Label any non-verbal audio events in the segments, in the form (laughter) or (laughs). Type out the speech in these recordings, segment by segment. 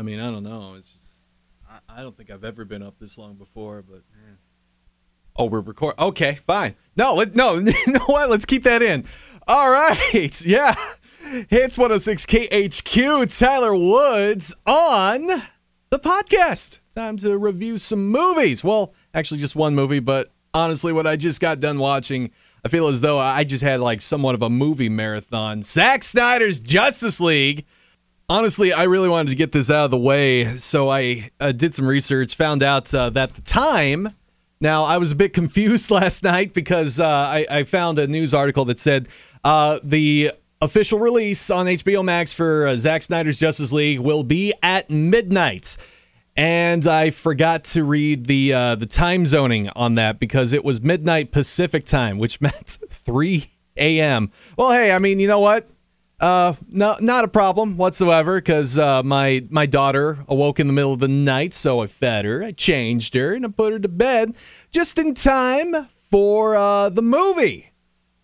I mean, I don't know. It's just, I, I don't think I've ever been up this long before, but. Oh, we're recording. Okay, fine. No, let, no, (laughs) you know what? Let's keep that in. All right, (laughs) yeah. Hits 106 KHQ. Tyler Woods on the podcast. Time to review some movies. Well, actually, just one movie, but honestly, what I just got done watching, I feel as though I just had like somewhat of a movie marathon. Zack Snyder's Justice League. Honestly, I really wanted to get this out of the way, so I uh, did some research, found out uh, that the time. Now, I was a bit (laughs) confused last night because uh, I, I found a news article that said uh, the official release on HBO Max for uh, Zack Snyder's Justice League will be at midnight. And I forgot to read the uh, the time zoning on that because it was midnight Pacific time, which (laughs) meant 3 a.m. Well, hey, I mean, you know what? Uh, no, not a problem whatsoever because uh, my my daughter awoke in the middle of the night, so I fed her, I changed her, and I put her to bed just in time for uh, the movie.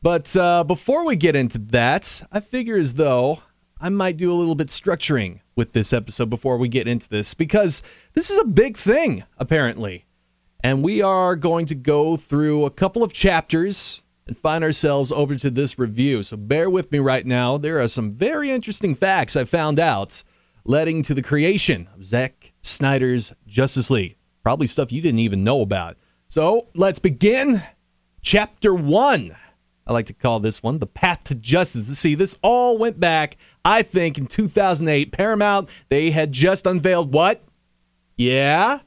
But uh, before we get into that, I figure as though I might do a little bit structuring with this episode before we get into this because this is a big thing, apparently. And we are going to go through a couple of chapters and find ourselves over to this review. So bear with me right now. There are some very interesting facts I found out leading to the creation of Zack Snyder's Justice League. Probably stuff you didn't even know about. So let's begin. Chapter one. I like to call this one the path to justice. See, this all went back, I think, in 2008. Paramount, they had just unveiled what? Yeah?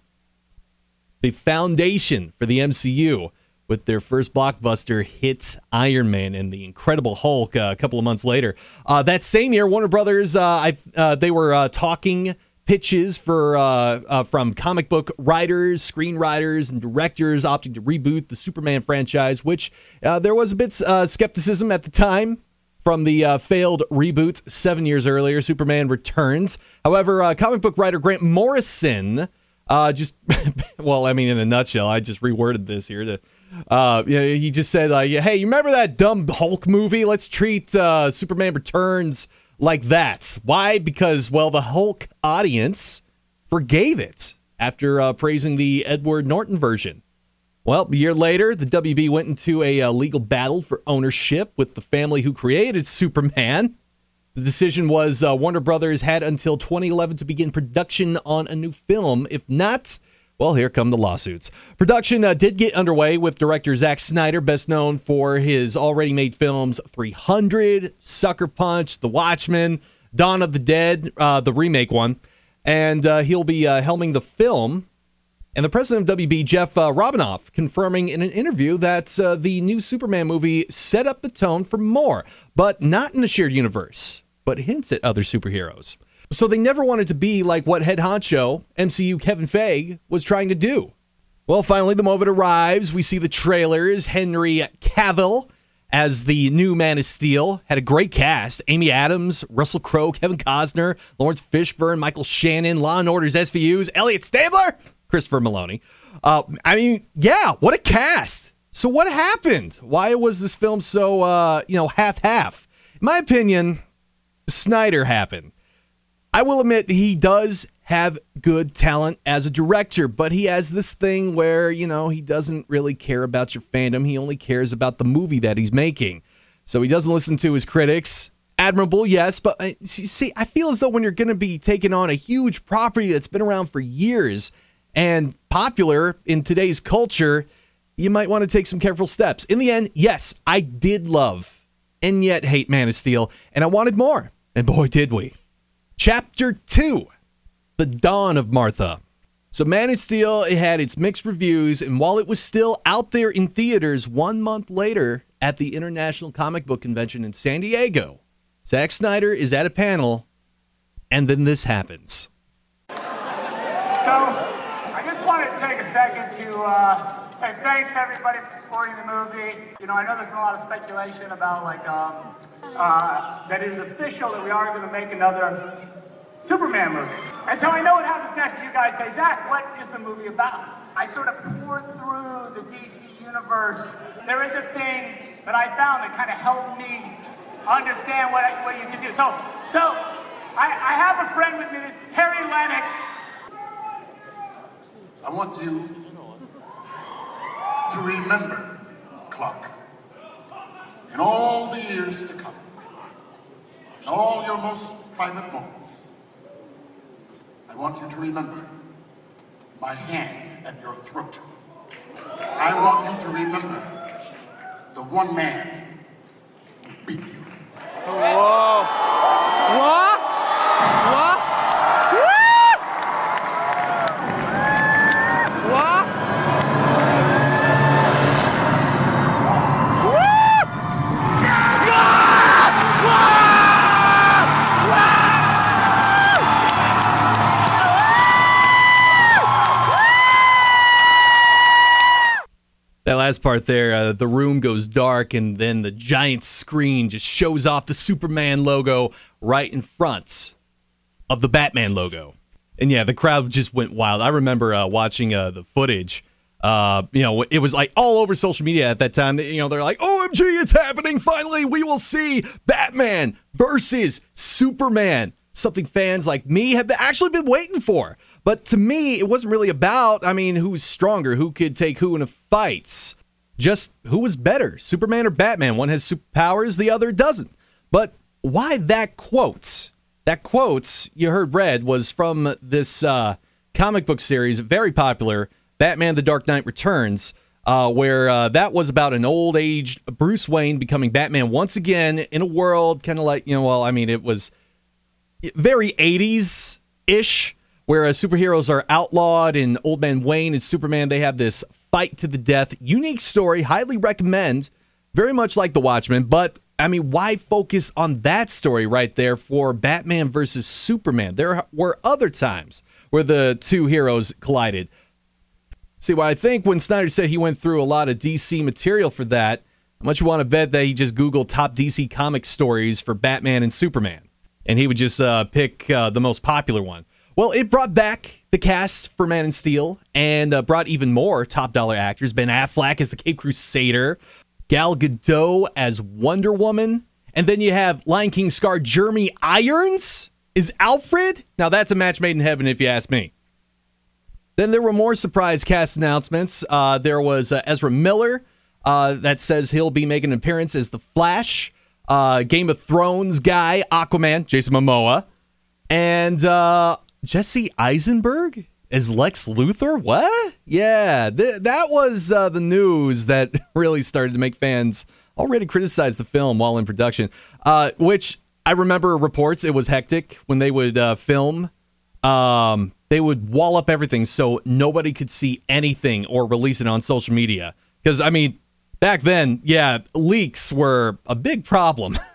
The foundation for the MCU with their first blockbuster hit Iron Man and the Incredible Hulk uh, a couple of months later. Uh, that same year, Warner Brothers, uh, uh, they were uh, talking pitches for from comic book writers, screenwriters, and directors opting to reboot the Superman franchise, which there was a bit uh, skepticism at the time from the uh, failed reboot seven years earlier, Superman Returns. However, uh, comic book writer Grant Morrison uh, just, (laughs) well, I mean, in a nutshell, I just reworded this here to, uh, know, he just said, uh, hey, you remember that dumb Hulk movie? Let's treat uh, Superman Returns like that. Why? Because, well, the Hulk audience forgave it after uh, praising the Edward Norton version. Well, a year later, the WB went into a uh, legal battle for ownership with the family who created Superman. The decision was uh, Warner Brothers had until 2011 to begin production on a new film. If not, well, here come the lawsuits. Production uh, did get underway with director Zack Snyder, best known for his already made films 300, Sucker Punch, The Watchmen, Dawn of the Dead, uh, the remake one. And uh, he'll be uh, helming the film. And the president of WB, Jeff uh, Robinov, confirming in an interview that uh, the new Superman movie set up the tone for more, but not in a shared universe, but hints at other superheroes. So they never wanted to be like what head honcho MCU Kevin Feige was trying to do. Well, finally, the moment arrives. We see the trailers. Henry Cavill as the new Man of Steel had a great cast: Amy Adams, Russell Crowe, Kevin Costner, Laurence Fishburne, Michael Shannon, Law and Order's SVUs, Elliot Stabler, Christopher Meloni. Uh, I mean, yeah, what a cast! So what happened? Why was this film so uh, you know half half? In my opinion, Snyder happened. I will admit he does have good talent as a director, but he has this thing where, you know, he doesn't really care about your fandom. He only cares about the movie that he's making. So he doesn't listen to his critics. Admirable, yes, but uh, see, I feel as though when you're going to be taking on a huge property that's been around for years and popular in today's culture, you might want to take some careful steps. In the end, yes, I did love and yet hate Man of Steel, and I wanted more. And boy, did we. Chapter 2 The Dawn of Martha. So, Man of Steel it had its mixed reviews, and while it was still out there in theaters one month later at the International Comic Book Convention in San Diego, Zack Snyder is at a panel, and then this happens. So, I just wanted to take a second to uh, say thanks everybody for supporting the movie. You know, I know there's been a lot of speculation about like um, uh, that it is official that we are going to make another Superman movie. And so I know what happens next. You guys say, Zack, what is the movie about? I sort of poured through the DC universe. There is a thing that I found that kind of helped me understand what, what you can do. So, so I, I have a friend with me, this Harry Lennix. I want you to remember Clark in all the years to come, in all your most private moments. I want you to remember my hand at your throat. I want you to remember the one man who beat you. Last part there, uh, the room goes dark, and then the giant screen just shows off the Superman logo right in front of the Batman logo. And yeah, the crowd just went wild. I remember uh, watching uh, the footage. Uh, you know, it was like all over social media at that time. That, You know, they're like, "OMG, it's happening! Finally, we will see Batman versus Superman." Something fans like me have actually been waiting for. But to me, it wasn't really about, I mean, who's stronger, who could take who in a fight. Just who was better, Superman or Batman? One has superpowers, the other doesn't. But why that quote? That quote you heard read was from this uh, comic book series, very popular, Batman The Dark Knight Returns, uh, where uh, that was about an old aged Bruce Wayne becoming Batman once again in a world kind of like, you know, well, I mean, it was very 80s ish, whereas superheroes are outlawed and Old Man Wayne and Superman, they have this fight to the death. Unique story, highly recommend. Very much like The Watchmen, but I mean, why focus on that story right there for Batman versus Superman? There were other times where the two heroes collided. See, what I think when Snyder said he went through a lot of DC material for that, how much you want to bet that he just Googled top DC comic stories for Batman and Superman? and he would just uh, pick uh, the most popular one. Well, it brought back the cast for Man and Steel and uh, brought even more top dollar actors. Ben Affleck as the Cape Crusader, Gal Gadot as Wonder Woman, and then you have Lion King star Jeremy Irons is Alfred. Now that's a match made in heaven, if you ask me. Then there were more surprise cast announcements. Uh, there was uh, Ezra Miller uh, that says he'll be making an appearance as the Flash uh, Game of Thrones guy, Aquaman, Jason Momoa, and uh, Jesse Eisenberg as Lex Luthor. What? Yeah, th- that was uh, the news that (laughs) really started to make fans already criticize the film while in production. Uh, which I remember reports it was hectic when they would uh, film. Um, they would wall up everything so nobody could see anything or release it on social media. Because I mean, back then, yeah, leaks were a big problem. (laughs)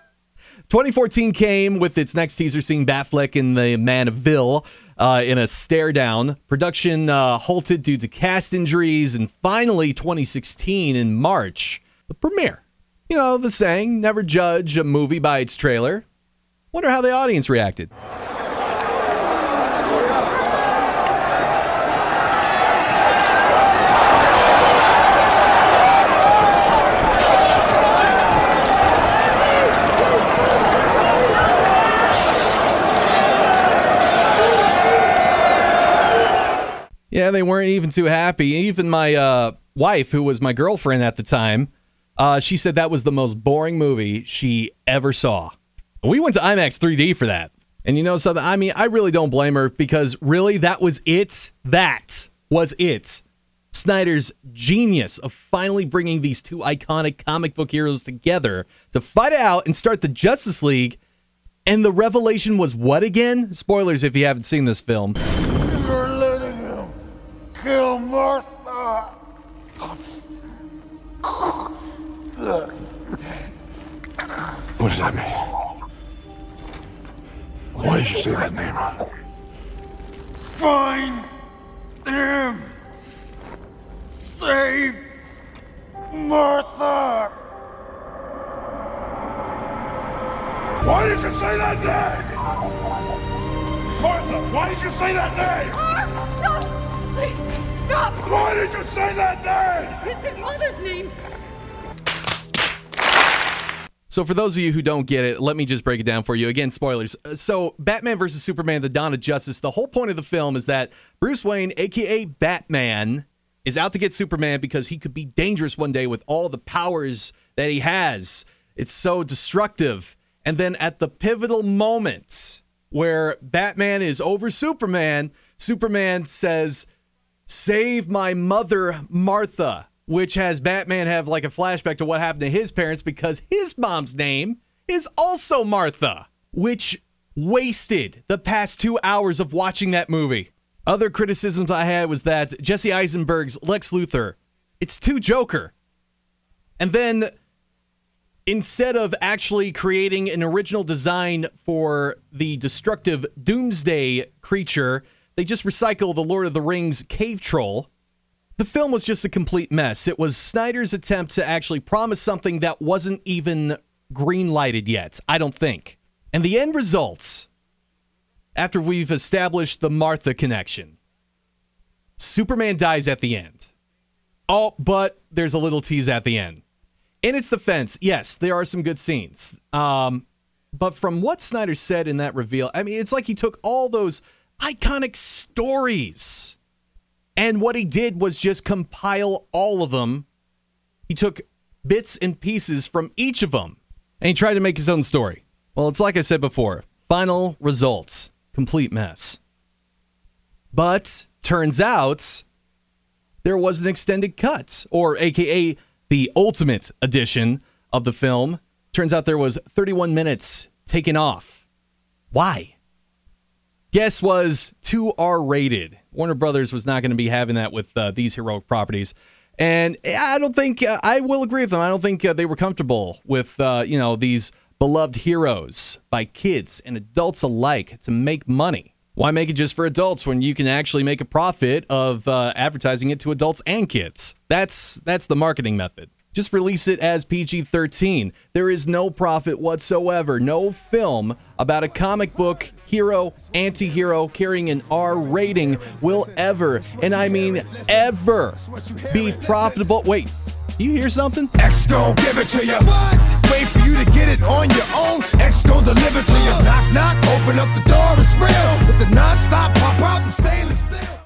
2014 came with its next teaser seeing Batfleck in the Man of Vil uh, in a stare down. Production uh, halted due to cast injuries, and finally, 2016 in March, the premiere. You know, the saying, never judge a movie by its trailer. Wonder how the audience reacted. Yeah, they weren't even too happy. Even my uh, wife, who was my girlfriend at the time, uh, she said that was the most boring movie she ever saw. We went to IMAX 3D for that. And you know something? I mean, I really don't blame her because really, that was it. That was it. Snyder's genius of finally bringing these two iconic comic book heroes together to fight it out and start the Justice League. And the revelation was what again? Spoilers if you haven't seen this film. Martha. What does that mean? Why did you say that name? Find him. Save Martha. Why did you say that name? Martha, why did you say that name? Ah, Stop! Please, stop! Why did you say that name? It's his mother's name. So, for those of you who don't get it, let me just break it down for you. Again, spoilers. Uh, So, Batman versus Superman, The Dawn of Justice, the whole point of the film is that Bruce Wayne, aka Batman, is out to get Superman because he could be dangerous one day with all the powers that he has. It's so destructive. And then at the pivotal moment where Batman is over Superman, Superman says, Save my mother, Martha, which has Batman have like a flashback to what happened to his parents because his mom's name is also Martha, which wasted the past two hours of watching that movie. Other criticisms I had was that Jesse Eisenberg's Lex Luthor, it's too Joker. And then instead of actually creating an original design for the destructive doomsday creature, they just recycle the Lord of the Rings cave troll. The film was just a complete mess. It was Snyder's attempt to actually promise something that wasn't even green lighted yet, I don't think. And the end results, after we've established the Martha connection, Superman dies at the end. Oh, but there's a little tease at the end. In its defense, yes, there are some good scenes. Um, but from what Snyder said in that reveal, I mean, it's like he took all those iconic stories and what he did was just compile all of them. He took bits and pieces from each of them and he tried to make his own story. Well, it's like I said before final results, complete mess. But turns out there was an extended cut, or AKA the ultimate edition of the film. Turns out there was 31 minutes taken off. Why? Guess was too R rated. Warner Brothers was not going to be having that with uh, these heroic properties. And I don't think, uh, I will agree with them. I don't think uh, they were comfortable with, uh, you know, these beloved heroes by kids and adults alike to make money. Why make it just for adults when you can actually make a profit of uh, advertising it to adults and kids? That's that's the marketing method. Just release it as PG-13. There is no profit whatsoever. No film about a comic book hero, anti-hero carrying an R rating will ever, and I mean ever, be profitable. Wait, you hear something? X gon' give it to you. Wait for you to get it on your own. X gon' deliver to you. Knock, knock, open up the door, it's real. With the non-stop pop out and stainless steel.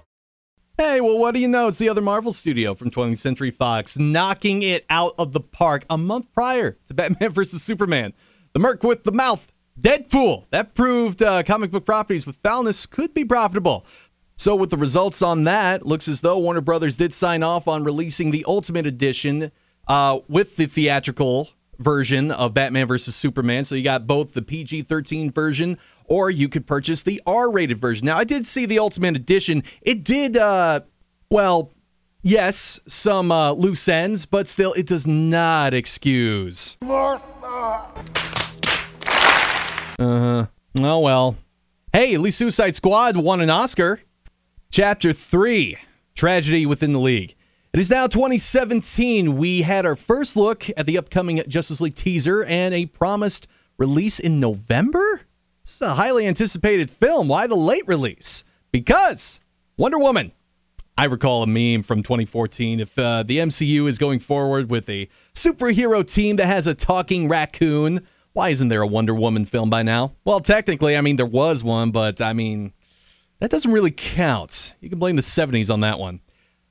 Hey, well, what do you know? It's the other Marvel studio from 20th Century Fox knocking it out of the park a month prior to Batman (laughs) vs. Superman. The Merc with the Mouth, Deadpool. That proved uh, comic book properties with foulness could be profitable. So, with the results on that, looks as though Warner Brothers did sign off on releasing the Ultimate Edition uh, with the theatrical version of Batman vs. Superman. So, you got both the PG 13 version or you could purchase the R rated version. Now, I did see the Ultimate Edition. It did, uh, well, yes, some uh, loose ends, but still, it does not excuse. Uh huh. Oh, well. Hey, at least Suicide Squad won an Oscar. Chapter 3 Tragedy Within the League. It is now 2017. We had our first look at the upcoming Justice League teaser and a promised release in November? This is a highly anticipated film. Why the late release? Because Wonder Woman. I recall a meme from 2014. If uh, the MCU is going forward with a superhero team that has a talking raccoon, why isn't there a Wonder Woman film by now? Well, technically, I mean, there was one, but I mean, that doesn't really count. You can blame the 70s on that one.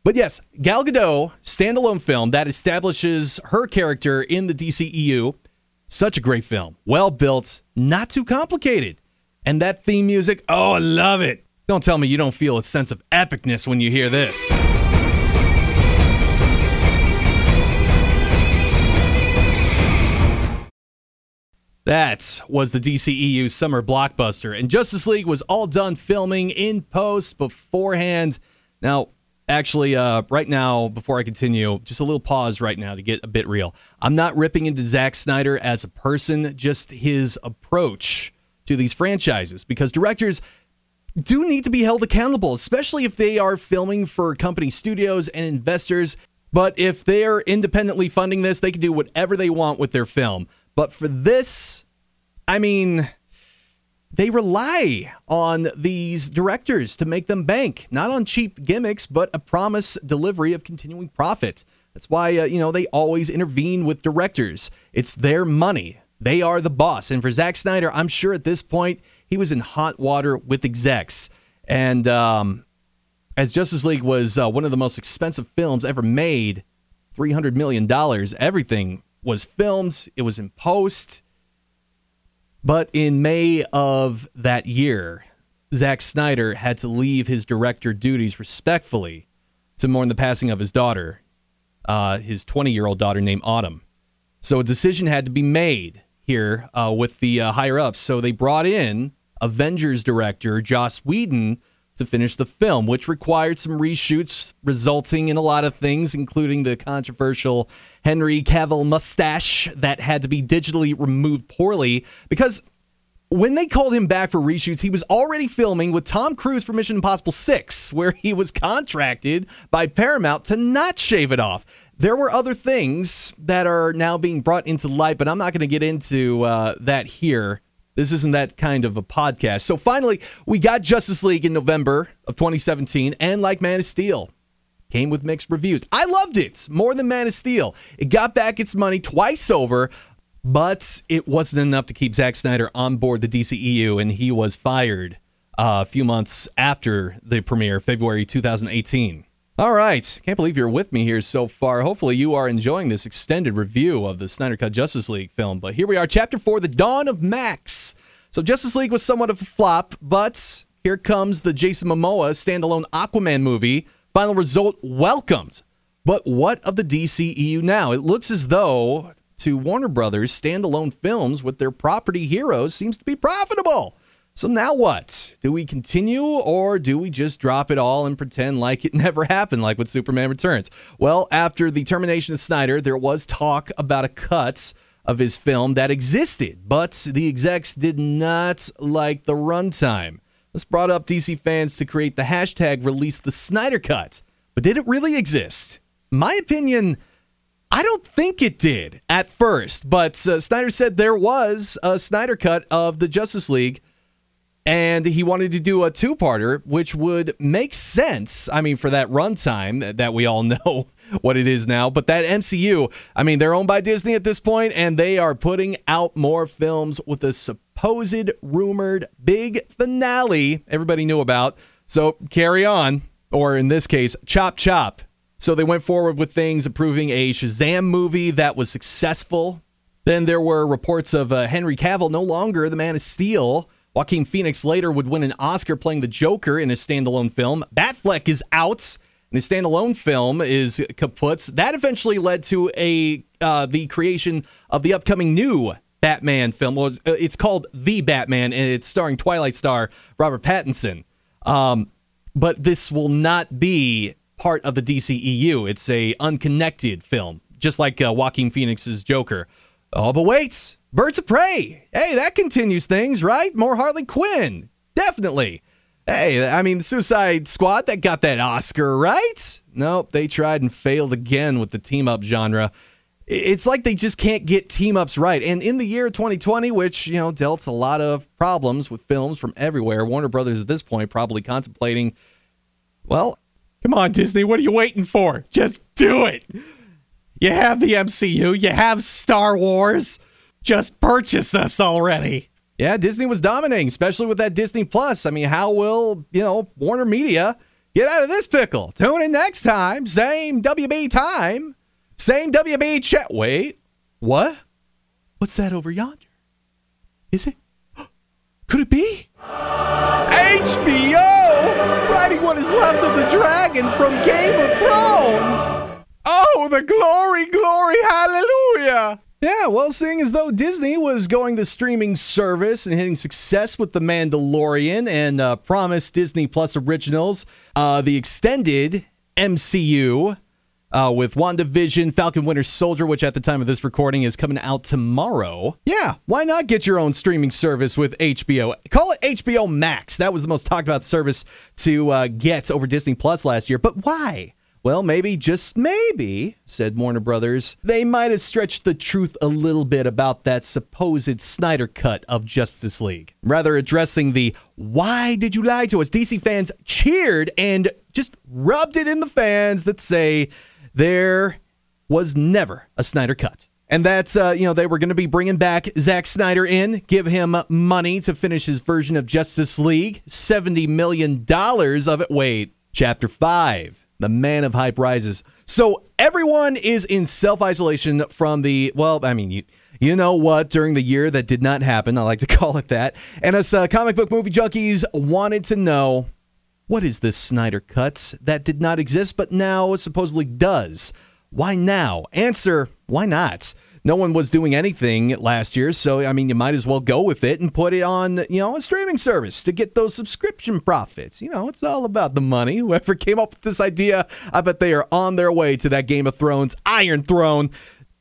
But yes, Gal Gadot, standalone film that establishes her character in the DCEU. Such a great film. Well built, not too complicated. And that theme music, oh, I love it. Don't tell me you don't feel a sense of epicness when you hear this. That was the DCEU summer blockbuster, and Justice League was all done filming in post beforehand. Now, actually, uh, right now, before I continue, just a little pause right now to get a bit real. I'm not ripping into Zack Snyder as a person, just his approach to these franchises, because directors do need to be held accountable, especially if they are filming for company studios and investors. But if they're independently funding this, they can do whatever they want with their film. But for this, I mean, they rely on these directors to make them bank, not on cheap gimmicks, but a promise delivery of continuing profit. That's why, uh, you know, they always intervene with directors. It's their money. They are the boss. And for Zack Snyder, I'm sure at this point he was in hot water with execs. And um, as Justice League was uh, one of the most expensive films ever made, $300 million, everything was filmed, it was in post. But in May of that year, Zack Snyder had to leave his director duties respectfully to mourn the passing of his daughter, uh, his 20 year old daughter named Autumn. So a decision had to be made here uh, with the uh, higher ups. So they brought in Avengers director Joss Whedon to finish the film, which required some reshoots, resulting in a lot of things, including the controversial Henry Cavill mustache that had to be digitally removed poorly because when they called him back for reshoots, he was already filming with Tom Cruise for Mission Impossible 6, where he was contracted by Paramount to not shave it off. There were other things that are now being brought into light, but I'm not going to get into uh, that here. This isn't that kind of a podcast. So finally, we got Justice League in November of 2017, and like Man of Steel, came with mixed reviews. I loved it more than Man of Steel. It got back its money twice over, but it wasn't enough to keep Zack Snyder on board the DCEU, and he was fired uh, a few months after the premiere, February 2018. All right. Can't believe you're with me here so far. Hopefully, you are enjoying this extended review of the Snyder Cut Justice League film. But here we are, Chapter 4 The Dawn of Max. So, Justice League was somewhat of a flop, but here comes the Jason Momoa standalone Aquaman movie. Final result welcomed. But what of the DCEU now? It looks as though to Warner Brothers, standalone films with their property heroes seems to be profitable. So now what? Do we continue or do we just drop it all and pretend like it (laughs) never happened, like with Superman Returns? Well, after the termination of Snyder, there was talk about a cut of his film that existed, but the execs did not like the runtime. This brought up DC fans to create the hashtag release the Snyder Cut. But did it really exist? My opinion, I don't think it did at first, but uh, Snyder said there was a Snyder Cut of the Justice League and he wanted to do a two-parter, which would make sense. I mean, for that runtime that we all (laughs) know what it is now, but that MCU, I mean, they're owned by Disney at this point, and they are putting out more films with a supposed rumored big finale everybody knew about. So carry on, or in this case, chop chop. So they went forward with things, approving a Shazam movie that was successful. Then there were reports of uh, Henry Cavill no longer the Man of Steel Joaquin Phoenix later would win an Oscar playing the Joker in a standalone film. Batfleck is out. And his standalone film is kaput. That eventually led to a uh, the creation of the upcoming new Batman film. Well, it's called The Batman, and it's starring Twilight star Robert Pattinson. Um, but this will not be part of the DCEU. It's a unconnected film, just like uh, Joaquin Phoenix's Joker. Oh, but wait, Birds of Prey. Hey, that continues things, right? More Harley Quinn. Definitely. Hey, I mean, the Suicide Squad, that got that Oscar, right? Nope, they tried and failed again with the team up genre. It's like they just can't get team ups right. And in the year 2020, which, you know, dealt a lot of problems with films from everywhere, Warner Brothers at this point probably contemplating, well, come on, Disney, what are you waiting for? Just do it. You have the MCU, you have Star Wars just purchase us already. Yeah, Disney was dominating, especially with that Disney Plus. I mean, how will, you know, Warner Media get out of this pickle? Tune in next time. Same WB time. Same WB chat. Wait, what? What's that over yonder? Is it? (gasps) Could it be? HBO! Writing what is left of the dragon from Game of Thrones! Oh, the glory, glory, hallelujah! Yeah, well, seeing as though Disney was going the streaming service and hitting success with The Mandalorian and uh, promised Disney Plus originals, uh, the extended MCU uh, with WandaVision, Falcon Winter Soldier, which at the time of this recording is coming out tomorrow. Yeah, why not get your own streaming service with HBO? Call it HBO Max. That was the most talked about service to uh, get over Disney Plus last year. But why? Well, maybe, just maybe, said Warner Brothers, they might have stretched the truth a little bit about that supposed Snyder cut of Justice League. Rather addressing the why did you lie to us? DC fans cheered and just rubbed it in the fans that say there was never a Snyder cut. And that's, uh, you know, they were going to be bringing back Zack Snyder in, give him money to finish his version of Justice League. $70 million of it. Wait, chapter five. The man of hype rises. So everyone is in self isolation from the, well, I mean, you, you know what, during the year that did not happen. I like to (laughs) call it that. And us uh, comic book movie junkies wanted to know what is this Snyder Cut that did not exist but now supposedly does? Why now? Answer why not? No one was doing anything last year, so I mean, you might as well go with it and put it on, you know, a streaming service to get those subscription profits. You know, it's all about the money. (laughs) Whoever came up with this idea, I bet they are on their way to that Game of Thrones Iron Throne.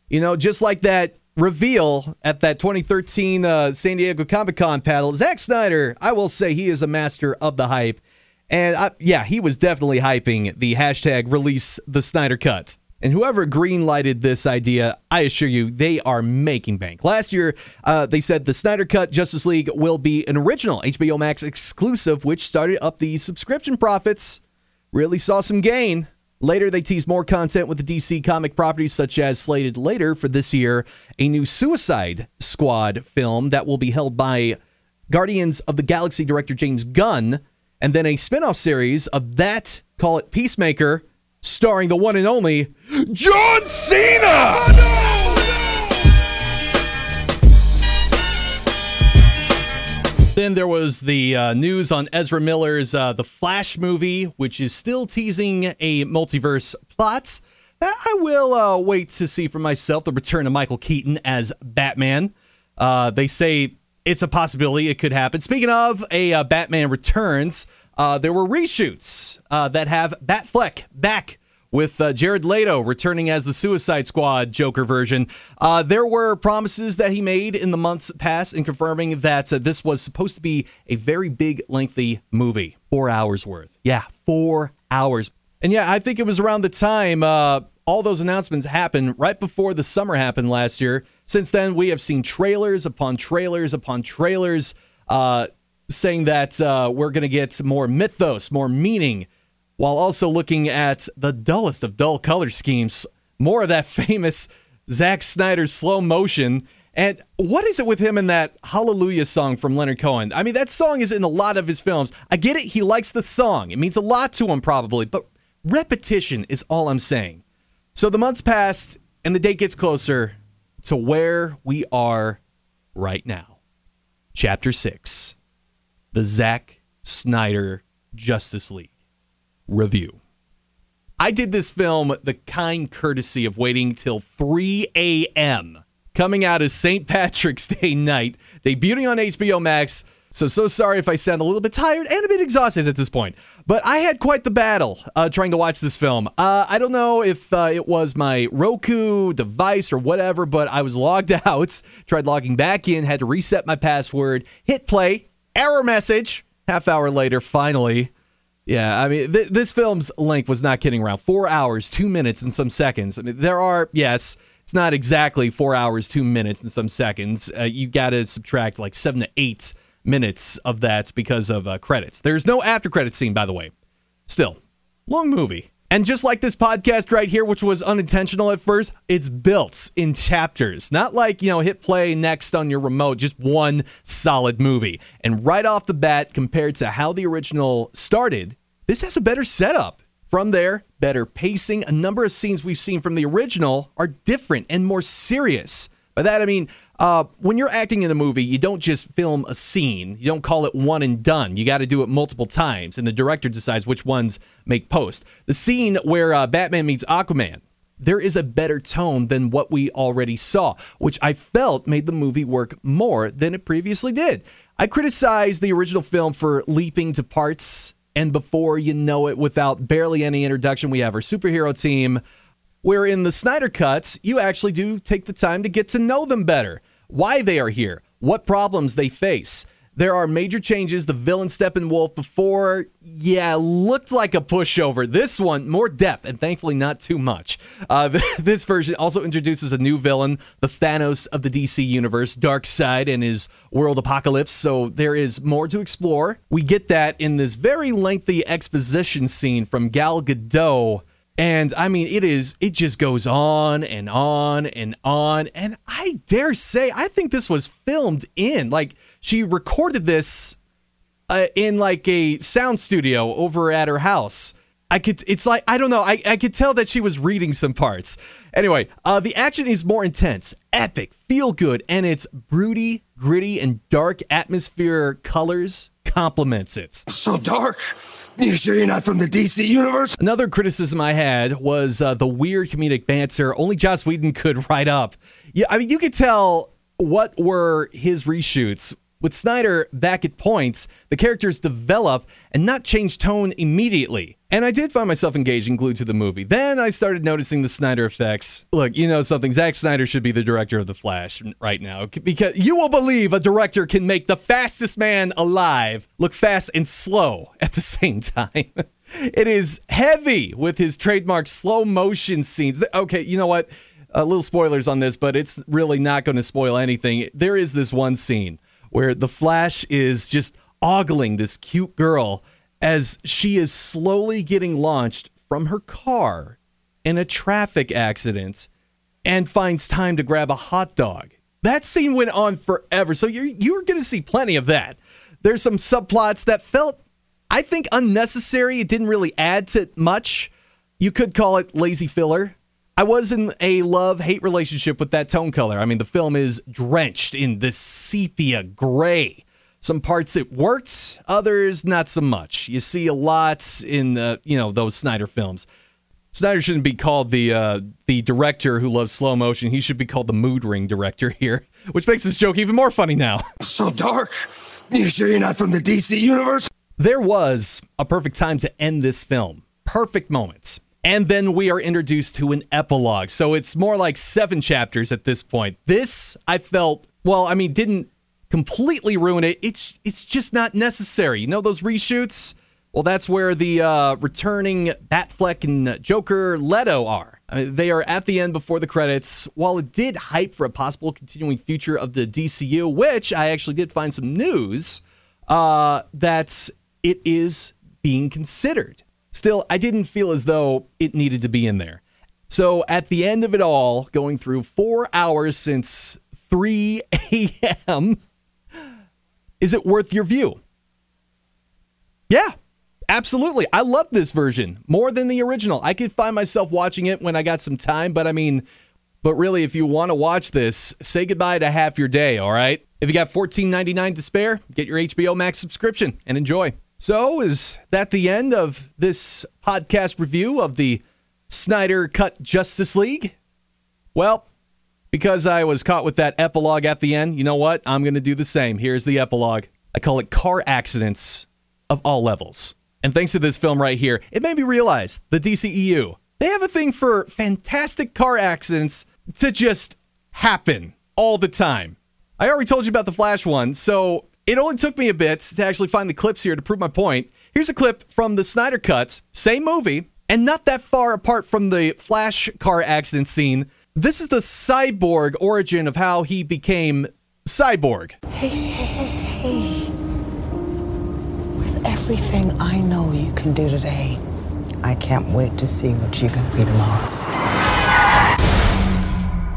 You know, just like that reveal at that 2013 uh, San Diego Comic Con panel. Zack Snyder, I will say he is a master of the hype. And I, yeah, he was definitely hyping the hashtag release the Snyder Cut. And whoever greenlighted this idea, I assure you, they are making bank. Last year, uh, they said the Snyder Cut Justice League will be an original HBO Max exclusive, which started up the subscription profits. Really saw some gain. Later, they teased more content with the DC comic properties, such as slated later for this year, a new Suicide Squad film that will be held by Guardians of the Galaxy director James Gunn, and then a spin off series of that, call it Peacemaker starring the one and only John Cena. Then there was the uh, news on Ezra Miller's uh, The Flash movie, which is still teasing a multiverse plot. I will uh, wait to see for myself the return of Michael Keaton as Batman. Uh, they say it's a possibility; it could happen. Speaking of a uh, Batman Returns, uh, there were reshoots uh, that have Batfleck back with uh, Jared Leto returning as the Suicide Squad Joker version. Uh, there were promises that he made in the months past in confirming that uh, this was supposed to be a very big, lengthy movie, four hours worth. Yeah, four hours. And yeah, I think it was around the time uh, all those announcements happened right before the summer happened last year. Since then, we have seen trailers upon trailers upon trailers uh, saying that uh, we're going to get more mythos, more meaning, while also looking at the dullest of dull color schemes. More of that (laughs) famous Zack Snyder slow motion. And what is it with him in that Hallelujah song from Leonard Cohen? I mean, that song is in a lot of his films. I get it, he likes the song. It means a lot to him, probably, but repetition is all I'm saying. So the months passed, and the date gets closer to where we are right now. Chapter 6 The Zack Snyder Justice League review. I did this film the kind courtesy of waiting till 3 a.m. coming out as St. Patrick's (laughs) Day night, debuting on HBO Max. So, so sorry if I sound a little bit tired and a bit exhausted at this point. But I had quite the battle uh, trying to watch this film. Uh, I don't know if uh, it was my Roku device or whatever, but I was logged (laughs) out, tried logging back in, had to reset my password, hit play, error message. Half hour later, finally, yeah, I mean, th- this film's length was not kidding around. Four hours, two minutes, and some seconds. I mean, there are, yes, it's not exactly four hours, two minutes, and some seconds. Uh, you got to subtract like seven to eight minutes of that because of uh, credits. There's no after credit scene, by the way. Still, long movie. And just like this podcast right here, which was unintentional at first, it's built in chapters. Not like, you know, hit play next on your remote, just one solid movie. And right off the bat, compared to how the original started, this has a better setup. From there, better pacing. A number of scenes we've seen from the original are different and more serious. By that, I mean, uh, when you're acting in a movie, you don't just film a scene. You don't call it one and done. You got to do it multiple times, and the director decides which ones make post. The scene where uh, Batman meets Aquaman, there is a better tone than what we already saw, which I felt made the movie work more than it previously did. I criticized the original film for leaping to parts, and before you know it, without barely any introduction, we have our superhero team where in the Snyder cuts, you actually do take the time to get to know them better, why they are here, what problems they face. There are major changes. The villain Steppenwolf before, yeah, looked like a pushover. This one, more depth, and thankfully not too much. Uh, (laughs) this version also introduces a new villain, the Thanos of the DC universe, Darkseid and his world apocalypse. So there is more to explore. We get that in this very lengthy exposition scene from Gal Gadot And I mean, it is, it just goes on and on and on. And I dare say, I think this was filmed in, like, she recorded this uh, in like a sound studio over at her house. I could, it's like, I don't know, I, I could tell that she was reading some parts. Anyway, uh, the action is more intense, epic, feel good, and its broody, gritty, and dark atmosphere colors complements it. So dark. You sure you're not from the DC universe? Another criticism I had was uh, the weird comedic banter only Joss Whedon could write up. Yeah, I mean, you could tell what were his reshoots. With Snyder back at points, the characters develop and not change tone immediately. And I did find myself engaged and glued to the movie. Then I started noticing the Snyder effects. Look, you know something, Zack Snyder should be the director of The Flash right now because you will believe a director can make the fastest man alive look fast and slow (laughs) at the same time. (laughs) it is heavy with his trademark slow motion scenes. Okay, you know what? A little spoilers on this, but it's really not going to spoil anything. There is this one scene where the Flash is just ogling this cute girl as she is slowly getting launched from her car in a traffic accident and finds time to grab a hot dog. That scene went on forever, so you're you're going to see plenty of that. There's some subplots that felt, I think, unnecessary. It didn't really add to much. You could call it lazy filler. I was in a love hate relationship with that tone color. I mean, the film is drenched in this sepia gray. Some parts it worked, others not so much. You see a lot in the, you know, those Snyder films. Snyder shouldn't be called the uh, the director who loves slow motion. He should be called the mood ring director here, (laughs) which makes this joke even more funny now. (laughs) So dark. You sure you're not from the DC universe? There was a perfect time to end this film. Perfect moments. And then we are introduced to an epilogue. So it's more like seven chapters at this point. This, I felt, well, I mean, didn't completely ruin it. It's it's just not necessary. You know those reshoots? Well, that's where the uh, returning Batfleck and Joker Leto are. I mean, they are at the end before the credits. While it did hype for a possible continuing future of the DCU, which I actually did find some news uh, that it is being considered. Still, I didn't feel as though it needed to be in there. So at the end of it all, going through four hours since 3 a.m., is it worth your view? Yeah, absolutely. I love this version more than the original. I could find myself watching it when I got some time, but I mean, but really, if you want to watch this, say goodbye to half your day, all right? If you got $14.99 to spare, get your HBO Max subscription and enjoy. So, is that the end of this podcast review of the Snyder Cut Justice League? Well, because I was caught with that epilogue at the end, you know what? I'm going to do the same. Here's the epilogue. I call it car accidents of all levels. And thanks to this film right here, it made me realize the DCEU, they have a thing for fantastic car accidents to just happen all the time. I already told you about the Flash one, so it only took me a bit to actually find the clips here to prove my point. Here's a clip from the Snyder Cut, same movie, and not that far apart from the Flash car accident scene. This is the cyborg origin of how he became cyborg. Hey, hey, hey, hey. With everything I know you can do today, I can't wait to see what you can be tomorrow.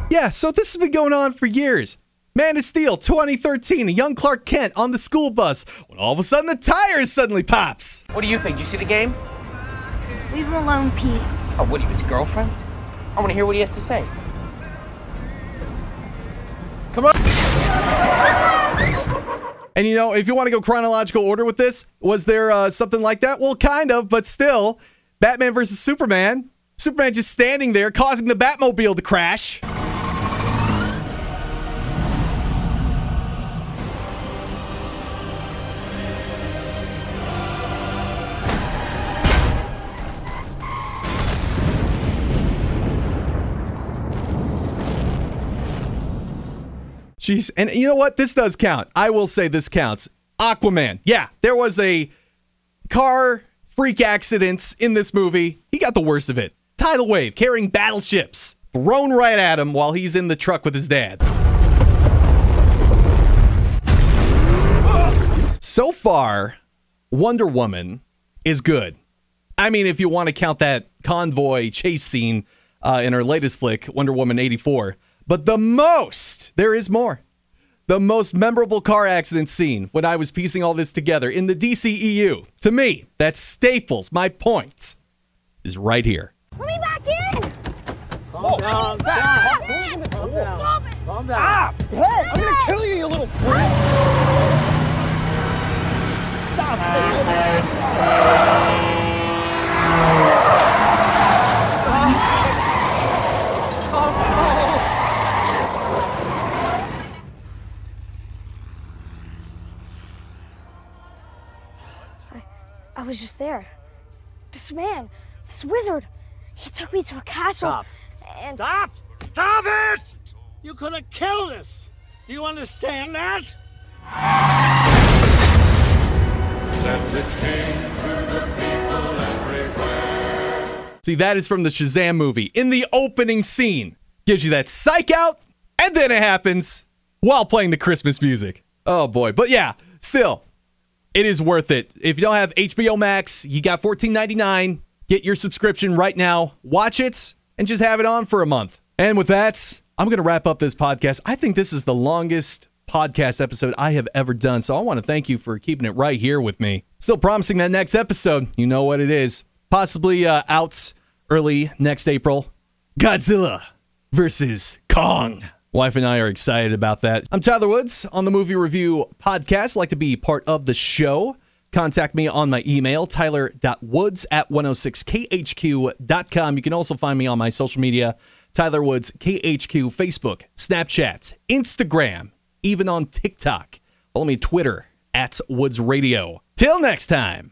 Yeah, so this has been going on for years. Man of Steel 2013, a young Clark Kent on the school bus when all of a sudden the tires suddenly pops. What do you think? Do you see the game? Leave him alone, Pete. Oh, what, he was girlfriend? I want to hear what he has to say. Come on. And you know, if you want to go chronological order with this, was there uh, something like that? Well, kind of, but still, Batman versus Superman. Superman just standing there, causing the Batmobile to crash. Jeez, and you know what? This does count. I will say this counts. Aquaman. Yeah, there was a car freak accident in this movie. He got the worst of it. Tidal wave carrying battleships thrown right at him while he's in the truck with his dad. So far, Wonder Woman is good. I mean, if you want to count that convoy chase scene uh, in her latest flick, Wonder Woman 84. But the most, there is more. The most memorable car accident scene when I was piecing all this together in the DCEU, to me, that staples my point, is right here. Let me back in! Calm down. Stop Stop. it! Calm down. Stop it! Calm down. I'm gonna kill you, you little prick. I was just there. This man, this wizard, he took me to a castle. Stop. And Stop! Stop it! You could have killed us. Do you understand that? See, that is from the Shazam movie. In the opening scene, gives you that psych out, and then it happens while playing the Christmas music. Oh boy. But yeah, still, it is worth it. If you don't have HBO Max, you got $14.99. Get your subscription right now. Watch it and just have it on for a month. And with that, I'm going to wrap up this podcast. I think this is the longest podcast episode I have ever done. So I want to thank you for keeping it right here with me. Still promising that next episode, you know what it is. Possibly uh, out early next April. Godzilla versus Kong. Wife and I are excited about that. I'm Tyler Woods on the Movie Review Podcast. like to be part of the show. Contact me on my email, tyler.woods at 106khq.com. You can also find me on my social media, Tyler Woods KHQ, Facebook, Snapchat, Instagram, even on TikTok. Follow me Twitter at Woods Radio. Till next time.